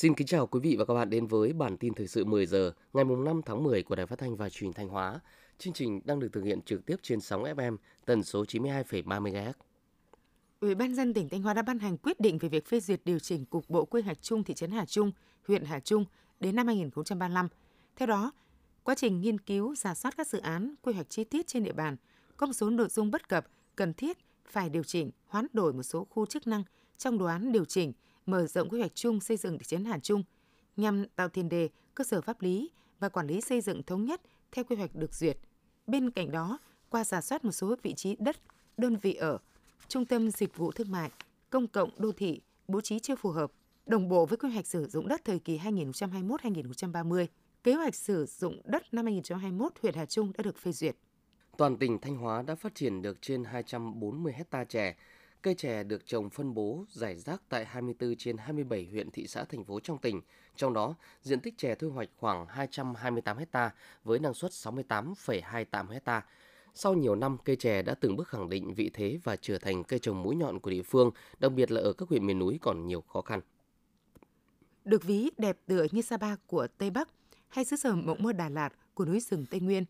Xin kính chào quý vị và các bạn đến với bản tin thời sự 10 giờ ngày 5 tháng 10 của Đài Phát thanh và Truyền thanh Hóa. Chương trình đang được thực hiện trực tiếp trên sóng FM tần số 92,3 MHz. Ủy ban dân tỉnh Thanh Hóa đã ban hành quyết định về việc phê duyệt điều chỉnh cục bộ quy hoạch chung thị trấn Hà Trung, huyện Hà Trung đến năm 2035. Theo đó, quá trình nghiên cứu, giả soát các dự án, quy hoạch chi tiết trên địa bàn có một số nội dung bất cập, cần thiết phải điều chỉnh, hoán đổi một số khu chức năng trong đồ án điều chỉnh, mở rộng quy hoạch chung xây dựng thị trấn Hà Trung nhằm tạo tiền đề, cơ sở pháp lý và quản lý xây dựng thống nhất theo quy hoạch được duyệt. Bên cạnh đó, qua giả soát một số vị trí đất, đơn vị ở, trung tâm dịch vụ thương mại, công cộng đô thị bố trí chưa phù hợp, đồng bộ với quy hoạch sử dụng đất thời kỳ 2021-2030, kế hoạch sử dụng đất năm 2021 huyện Hà Trung đã được phê duyệt. Toàn tỉnh Thanh Hóa đã phát triển được trên 240 hecta chè. Cây chè được trồng phân bố giải rác tại 24 trên 27 huyện thị xã thành phố trong tỉnh. Trong đó, diện tích chè thu hoạch khoảng 228 ha với năng suất 68,28 ha. Sau nhiều năm, cây chè đã từng bước khẳng định vị thế và trở thành cây trồng mũi nhọn của địa phương, đặc biệt là ở các huyện miền núi còn nhiều khó khăn. Được ví đẹp tựa như Sapa của Tây Bắc hay xứ sở mộng mơ Đà Lạt của núi rừng Tây Nguyên,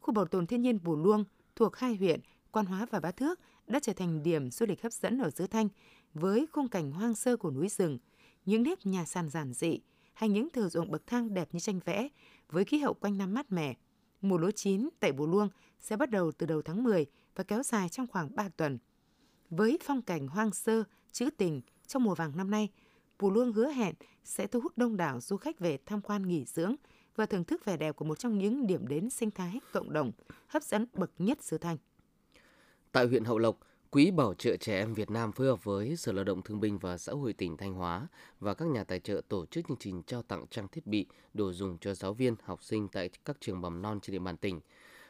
khu bảo tồn thiên nhiên Bù Luông thuộc hai huyện Quan Hóa và Bá Thước đã trở thành điểm du lịch hấp dẫn ở xứ Thanh với khung cảnh hoang sơ của núi rừng, những nếp nhà sàn giản dị hay những thửa ruộng bậc thang đẹp như tranh vẽ với khí hậu quanh năm mát mẻ. Mùa lúa chín tại Bù Luông sẽ bắt đầu từ đầu tháng 10 và kéo dài trong khoảng 3 tuần. Với phong cảnh hoang sơ, trữ tình trong mùa vàng năm nay, Bù Luông hứa hẹn sẽ thu hút đông đảo du khách về tham quan nghỉ dưỡng và thưởng thức vẻ đẹp của một trong những điểm đến sinh thái cộng đồng hấp dẫn bậc nhất xứ Thanh. Tại huyện Hậu Lộc, Quỹ Bảo trợ Trẻ Em Việt Nam phối hợp với Sở Lao động Thương binh và Xã hội tỉnh Thanh Hóa và các nhà tài trợ tổ chức chương trình trao tặng trang thiết bị, đồ dùng cho giáo viên, học sinh tại các trường mầm non trên địa bàn tỉnh.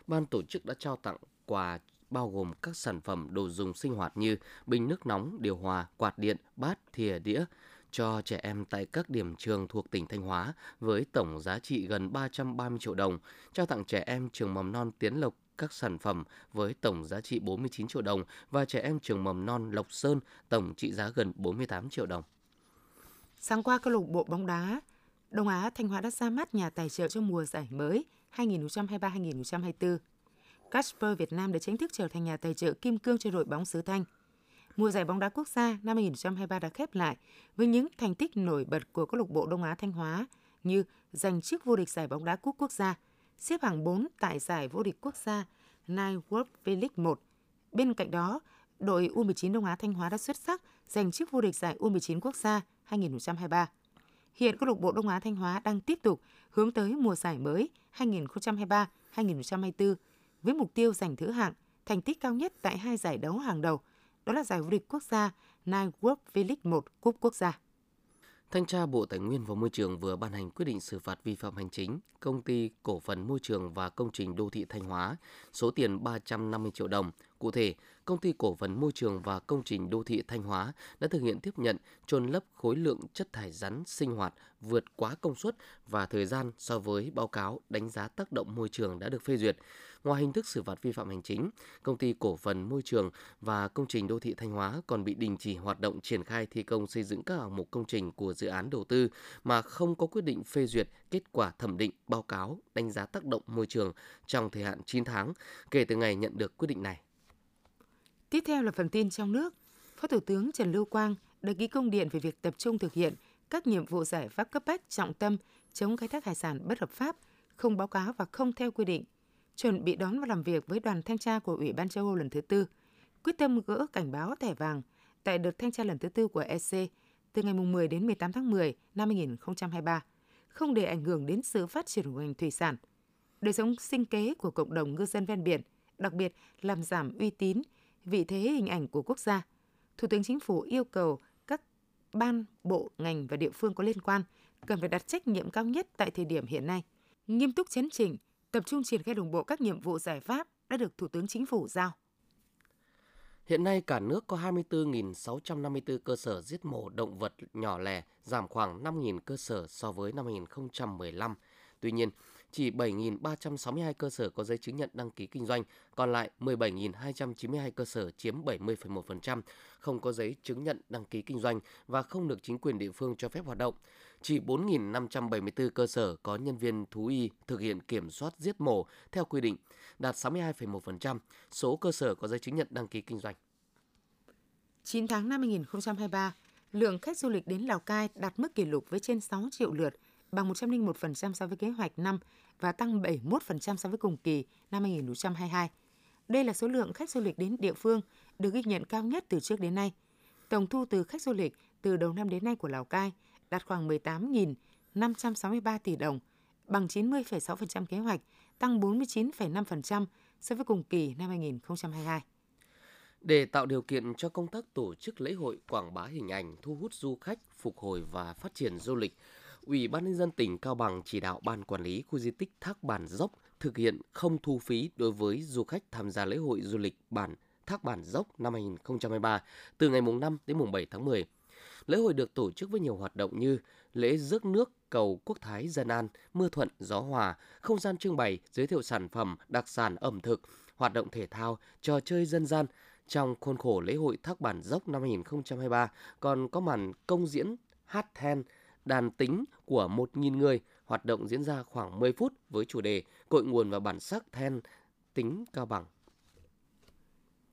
Ban tổ chức đã trao tặng quà bao gồm các sản phẩm đồ dùng sinh hoạt như bình nước nóng, điều hòa, quạt điện, bát, thìa, đĩa cho trẻ em tại các điểm trường thuộc tỉnh Thanh Hóa với tổng giá trị gần 330 triệu đồng, trao tặng trẻ em trường mầm non Tiến Lộc các sản phẩm với tổng giá trị 49 triệu đồng và trẻ em trường mầm non Lộc Sơn tổng trị giá gần 48 triệu đồng. Sáng qua, câu lạc bộ bóng đá Đông Á Thanh Hóa đã ra mắt nhà tài trợ cho mùa giải mới 2023-2024. Casper Việt Nam đã chính thức trở thành nhà tài trợ kim cương cho đội bóng xứ Thanh. Mùa giải bóng đá quốc gia năm 2023 đã khép lại với những thành tích nổi bật của câu lạc bộ Đông Á Thanh Hóa như giành chức vô địch giải bóng đá quốc quốc gia, xếp hạng 4 tại giải vô địch quốc gia Nine World V-League 1. Bên cạnh đó, đội U19 Đông Á Thanh Hóa đã xuất sắc giành chức vô địch giải U19 quốc gia 2023. Hiện câu lạc bộ Đông Á Thanh Hóa đang tiếp tục hướng tới mùa giải mới 2023-2024 với mục tiêu giành thứ hạng, thành tích cao nhất tại hai giải đấu hàng đầu, đó là giải vô địch quốc gia Nine World V-League 1 Cúp Quốc gia. Thanh tra Bộ Tài nguyên và Môi trường vừa ban hành quyết định xử phạt vi phạm hành chính công ty cổ phần môi trường và công trình đô thị Thanh Hóa số tiền 350 triệu đồng. Cụ thể, công ty cổ phần môi trường và công trình đô thị Thanh Hóa đã thực hiện tiếp nhận trôn lấp khối lượng chất thải rắn sinh hoạt vượt quá công suất và thời gian so với báo cáo đánh giá tác động môi trường đã được phê duyệt. Ngoài hình thức xử phạt vi phạm hành chính, công ty cổ phần môi trường và công trình đô thị Thanh Hóa còn bị đình chỉ hoạt động triển khai thi công xây dựng các hạng mục công trình của dự án đầu tư mà không có quyết định phê duyệt kết quả thẩm định báo cáo đánh giá tác động môi trường trong thời hạn 9 tháng kể từ ngày nhận được quyết định này. Tiếp theo là phần tin trong nước. Phó Thủ tướng Trần Lưu Quang đã ký công điện về việc tập trung thực hiện các nhiệm vụ giải pháp cấp bách trọng tâm chống khai thác hải sản bất hợp pháp, không báo cáo và không theo quy định, chuẩn bị đón và làm việc với đoàn thanh tra của Ủy ban châu Âu lần thứ tư, quyết tâm gỡ cảnh báo thẻ vàng tại đợt thanh tra lần thứ tư của EC từ ngày 10 đến 18 tháng 10 năm 2023, không để ảnh hưởng đến sự phát triển của ngành thủy sản, đời sống sinh kế của cộng đồng ngư dân ven biển, đặc biệt làm giảm uy tín, vị thế hình ảnh của quốc gia. Thủ tướng Chính phủ yêu cầu các ban, bộ, ngành và địa phương có liên quan cần phải đặt trách nhiệm cao nhất tại thời điểm hiện nay, nghiêm túc chấn chỉnh, tập trung triển khai đồng bộ các nhiệm vụ giải pháp đã được Thủ tướng Chính phủ giao. Hiện nay cả nước có 24.654 cơ sở giết mổ động vật nhỏ lẻ, giảm khoảng 5.000 cơ sở so với năm 2015. Tuy nhiên, chỉ 7.362 cơ sở có giấy chứng nhận đăng ký kinh doanh, còn lại 17.292 cơ sở chiếm 70,1% không có giấy chứng nhận đăng ký kinh doanh và không được chính quyền địa phương cho phép hoạt động. chỉ 4.574 cơ sở có nhân viên thú y thực hiện kiểm soát giết mổ theo quy định, đạt 62,1% số cơ sở có giấy chứng nhận đăng ký kinh doanh. 9 tháng năm 2023, lượng khách du lịch đến Lào Cai đạt mức kỷ lục với trên 6 triệu lượt, bằng 101% so với kế hoạch năm và tăng 71% so với cùng kỳ năm 2022. Đây là số lượng khách du lịch đến địa phương được ghi nhận cao nhất từ trước đến nay. Tổng thu từ khách du lịch từ đầu năm đến nay của Lào Cai đạt khoảng 18.563 tỷ đồng, bằng 90,6% kế hoạch, tăng 49,5% so với cùng kỳ năm 2022. Để tạo điều kiện cho công tác tổ chức lễ hội quảng bá hình ảnh, thu hút du khách, phục hồi và phát triển du lịch, Ủy ban nhân dân tỉnh Cao Bằng chỉ đạo ban quản lý khu di tích Thác Bản Dốc thực hiện không thu phí đối với du khách tham gia lễ hội du lịch bản Thác Bản Dốc năm 2023 từ ngày mùng 5 đến mùng 7 tháng 10. Lễ hội được tổ chức với nhiều hoạt động như lễ rước nước cầu quốc thái dân an, mưa thuận gió hòa, không gian trưng bày, giới thiệu sản phẩm, đặc sản ẩm thực, hoạt động thể thao, trò chơi dân gian. Trong khuôn khổ lễ hội Thác Bản Dốc năm 2023 còn có màn công diễn hát then, đàn tính của 1.000 người. Hoạt động diễn ra khoảng 10 phút với chủ đề Cội nguồn và bản sắc then tính Cao Bằng.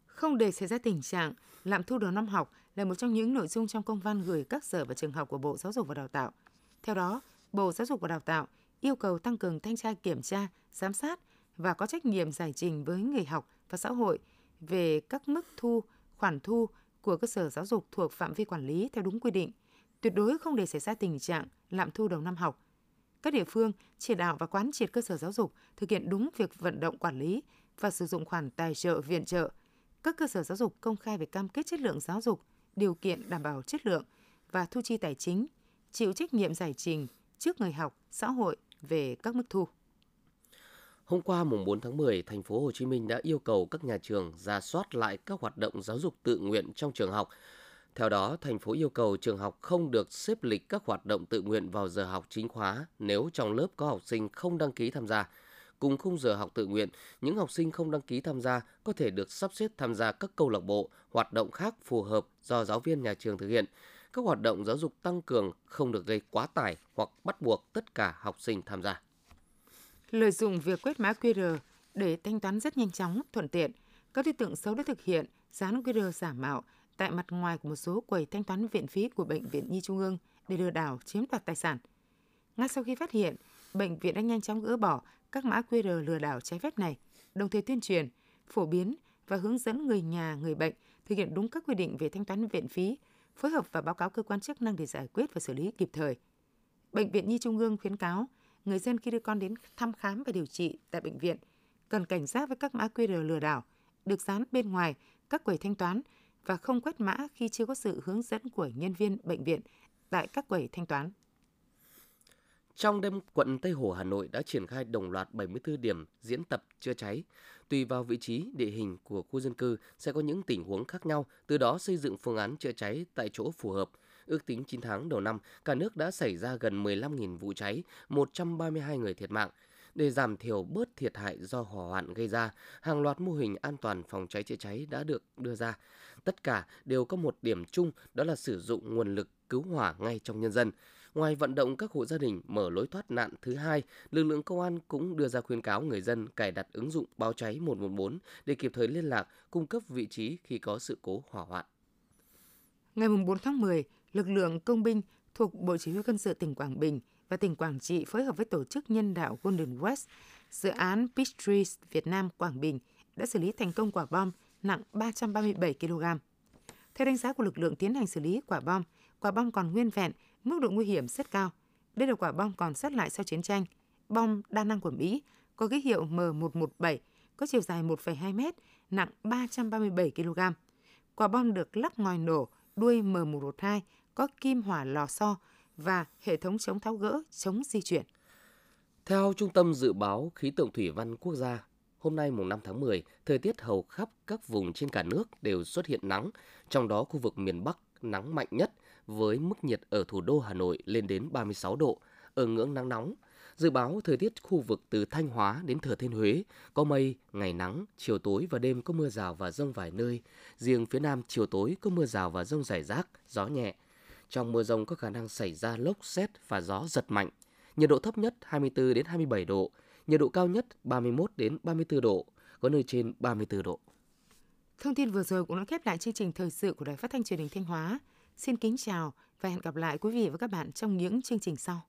Không để xảy ra tình trạng lạm thu đầu năm học là một trong những nội dung trong công văn gửi các sở và trường học của Bộ Giáo dục và Đào tạo. Theo đó, Bộ Giáo dục và Đào tạo yêu cầu tăng cường thanh tra kiểm tra, giám sát và có trách nhiệm giải trình với người học và xã hội về các mức thu, khoản thu của cơ sở giáo dục thuộc phạm vi quản lý theo đúng quy định, tuyệt đối không để xảy ra tình trạng lạm thu đầu năm học. Các địa phương chỉ đạo và quán triệt cơ sở giáo dục thực hiện đúng việc vận động quản lý và sử dụng khoản tài trợ viện trợ. Các cơ sở giáo dục công khai về cam kết chất lượng giáo dục, điều kiện đảm bảo chất lượng và thu chi tài chính, chịu trách nhiệm giải trình trước người học, xã hội về các mức thu. Hôm qua mùng 4 tháng 10, thành phố Hồ Chí Minh đã yêu cầu các nhà trường ra soát lại các hoạt động giáo dục tự nguyện trong trường học. Theo đó, thành phố yêu cầu trường học không được xếp lịch các hoạt động tự nguyện vào giờ học chính khóa nếu trong lớp có học sinh không đăng ký tham gia. Cùng khung giờ học tự nguyện, những học sinh không đăng ký tham gia có thể được sắp xếp tham gia các câu lạc bộ, hoạt động khác phù hợp do giáo viên nhà trường thực hiện. Các hoạt động giáo dục tăng cường không được gây quá tải hoặc bắt buộc tất cả học sinh tham gia. Lợi dụng việc quét mã QR để thanh toán rất nhanh chóng, thuận tiện, các đối tượng xấu đã thực hiện dán QR giả mạo tại mặt ngoài của một số quầy thanh toán viện phí của Bệnh viện Nhi Trung ương để lừa đảo chiếm đoạt tài sản. Ngay sau khi phát hiện, bệnh viện đã nhanh chóng gỡ bỏ các mã QR lừa đảo trái phép này, đồng thời tuyên truyền, phổ biến và hướng dẫn người nhà, người bệnh thực hiện đúng các quy định về thanh toán viện phí, phối hợp và báo cáo cơ quan chức năng để giải quyết và xử lý kịp thời. Bệnh viện Nhi Trung ương khuyến cáo người dân khi đưa con đến thăm khám và điều trị tại bệnh viện cần cảnh giác với các mã QR lừa đảo được dán bên ngoài các quầy thanh toán và không quét mã khi chưa có sự hướng dẫn của nhân viên bệnh viện tại các quầy thanh toán. Trong đêm, quận Tây Hồ, Hà Nội đã triển khai đồng loạt 74 điểm diễn tập chữa cháy. Tùy vào vị trí, địa hình của khu dân cư sẽ có những tình huống khác nhau, từ đó xây dựng phương án chữa cháy tại chỗ phù hợp. Ước tính 9 tháng đầu năm, cả nước đã xảy ra gần 15.000 vụ cháy, 132 người thiệt mạng. Để giảm thiểu bớt thiệt hại do hỏa hoạn gây ra, hàng loạt mô hình an toàn phòng cháy chữa cháy đã được đưa ra. Tất cả đều có một điểm chung đó là sử dụng nguồn lực cứu hỏa ngay trong nhân dân. Ngoài vận động các hộ gia đình mở lối thoát nạn thứ hai, lực lượng công an cũng đưa ra khuyên cáo người dân cài đặt ứng dụng báo cháy 114 để kịp thời liên lạc, cung cấp vị trí khi có sự cố hỏa hoạn. Ngày 4 tháng 10, lực lượng công binh thuộc Bộ Chỉ huy Quân sự tỉnh Quảng Bình và tỉnh Quảng Trị phối hợp với tổ chức nhân đạo Golden West, dự án Peace Trees Việt Nam Quảng Bình đã xử lý thành công quả bom nặng 337 kg. Theo đánh giá của lực lượng tiến hành xử lý quả bom, quả bom còn nguyên vẹn, mức độ nguy hiểm rất cao. Đây là quả bom còn sót lại sau chiến tranh. Bom đa năng của Mỹ có ký hiệu M117, có chiều dài 1,2 m, nặng 337 kg. Quả bom được lắp ngòi nổ đuôi M112 có kim hỏa lò xo và hệ thống chống tháo gỡ, chống di chuyển. Theo Trung tâm Dự báo Khí tượng Thủy văn Quốc gia, hôm nay mùng 5 tháng 10, thời tiết hầu khắp các vùng trên cả nước đều xuất hiện nắng, trong đó khu vực miền Bắc nắng mạnh nhất với mức nhiệt ở thủ đô Hà Nội lên đến 36 độ, ở ngưỡng nắng nóng. Dự báo thời tiết khu vực từ Thanh Hóa đến Thừa Thiên Huế có mây, ngày nắng, chiều tối và đêm có mưa rào và rông vài nơi. Riêng phía Nam chiều tối có mưa rào và rông rải rác, gió nhẹ. Trong mưa rông có khả năng xảy ra lốc xét và gió giật mạnh. Nhiệt độ thấp nhất 24 đến 27 độ, nhiệt độ cao nhất 31 đến 34 độ, có nơi trên 34 độ. Thông tin vừa rồi cũng đã khép lại chương trình thời sự của Đài Phát thanh Truyền hình Thanh Hóa. Xin kính chào và hẹn gặp lại quý vị và các bạn trong những chương trình sau.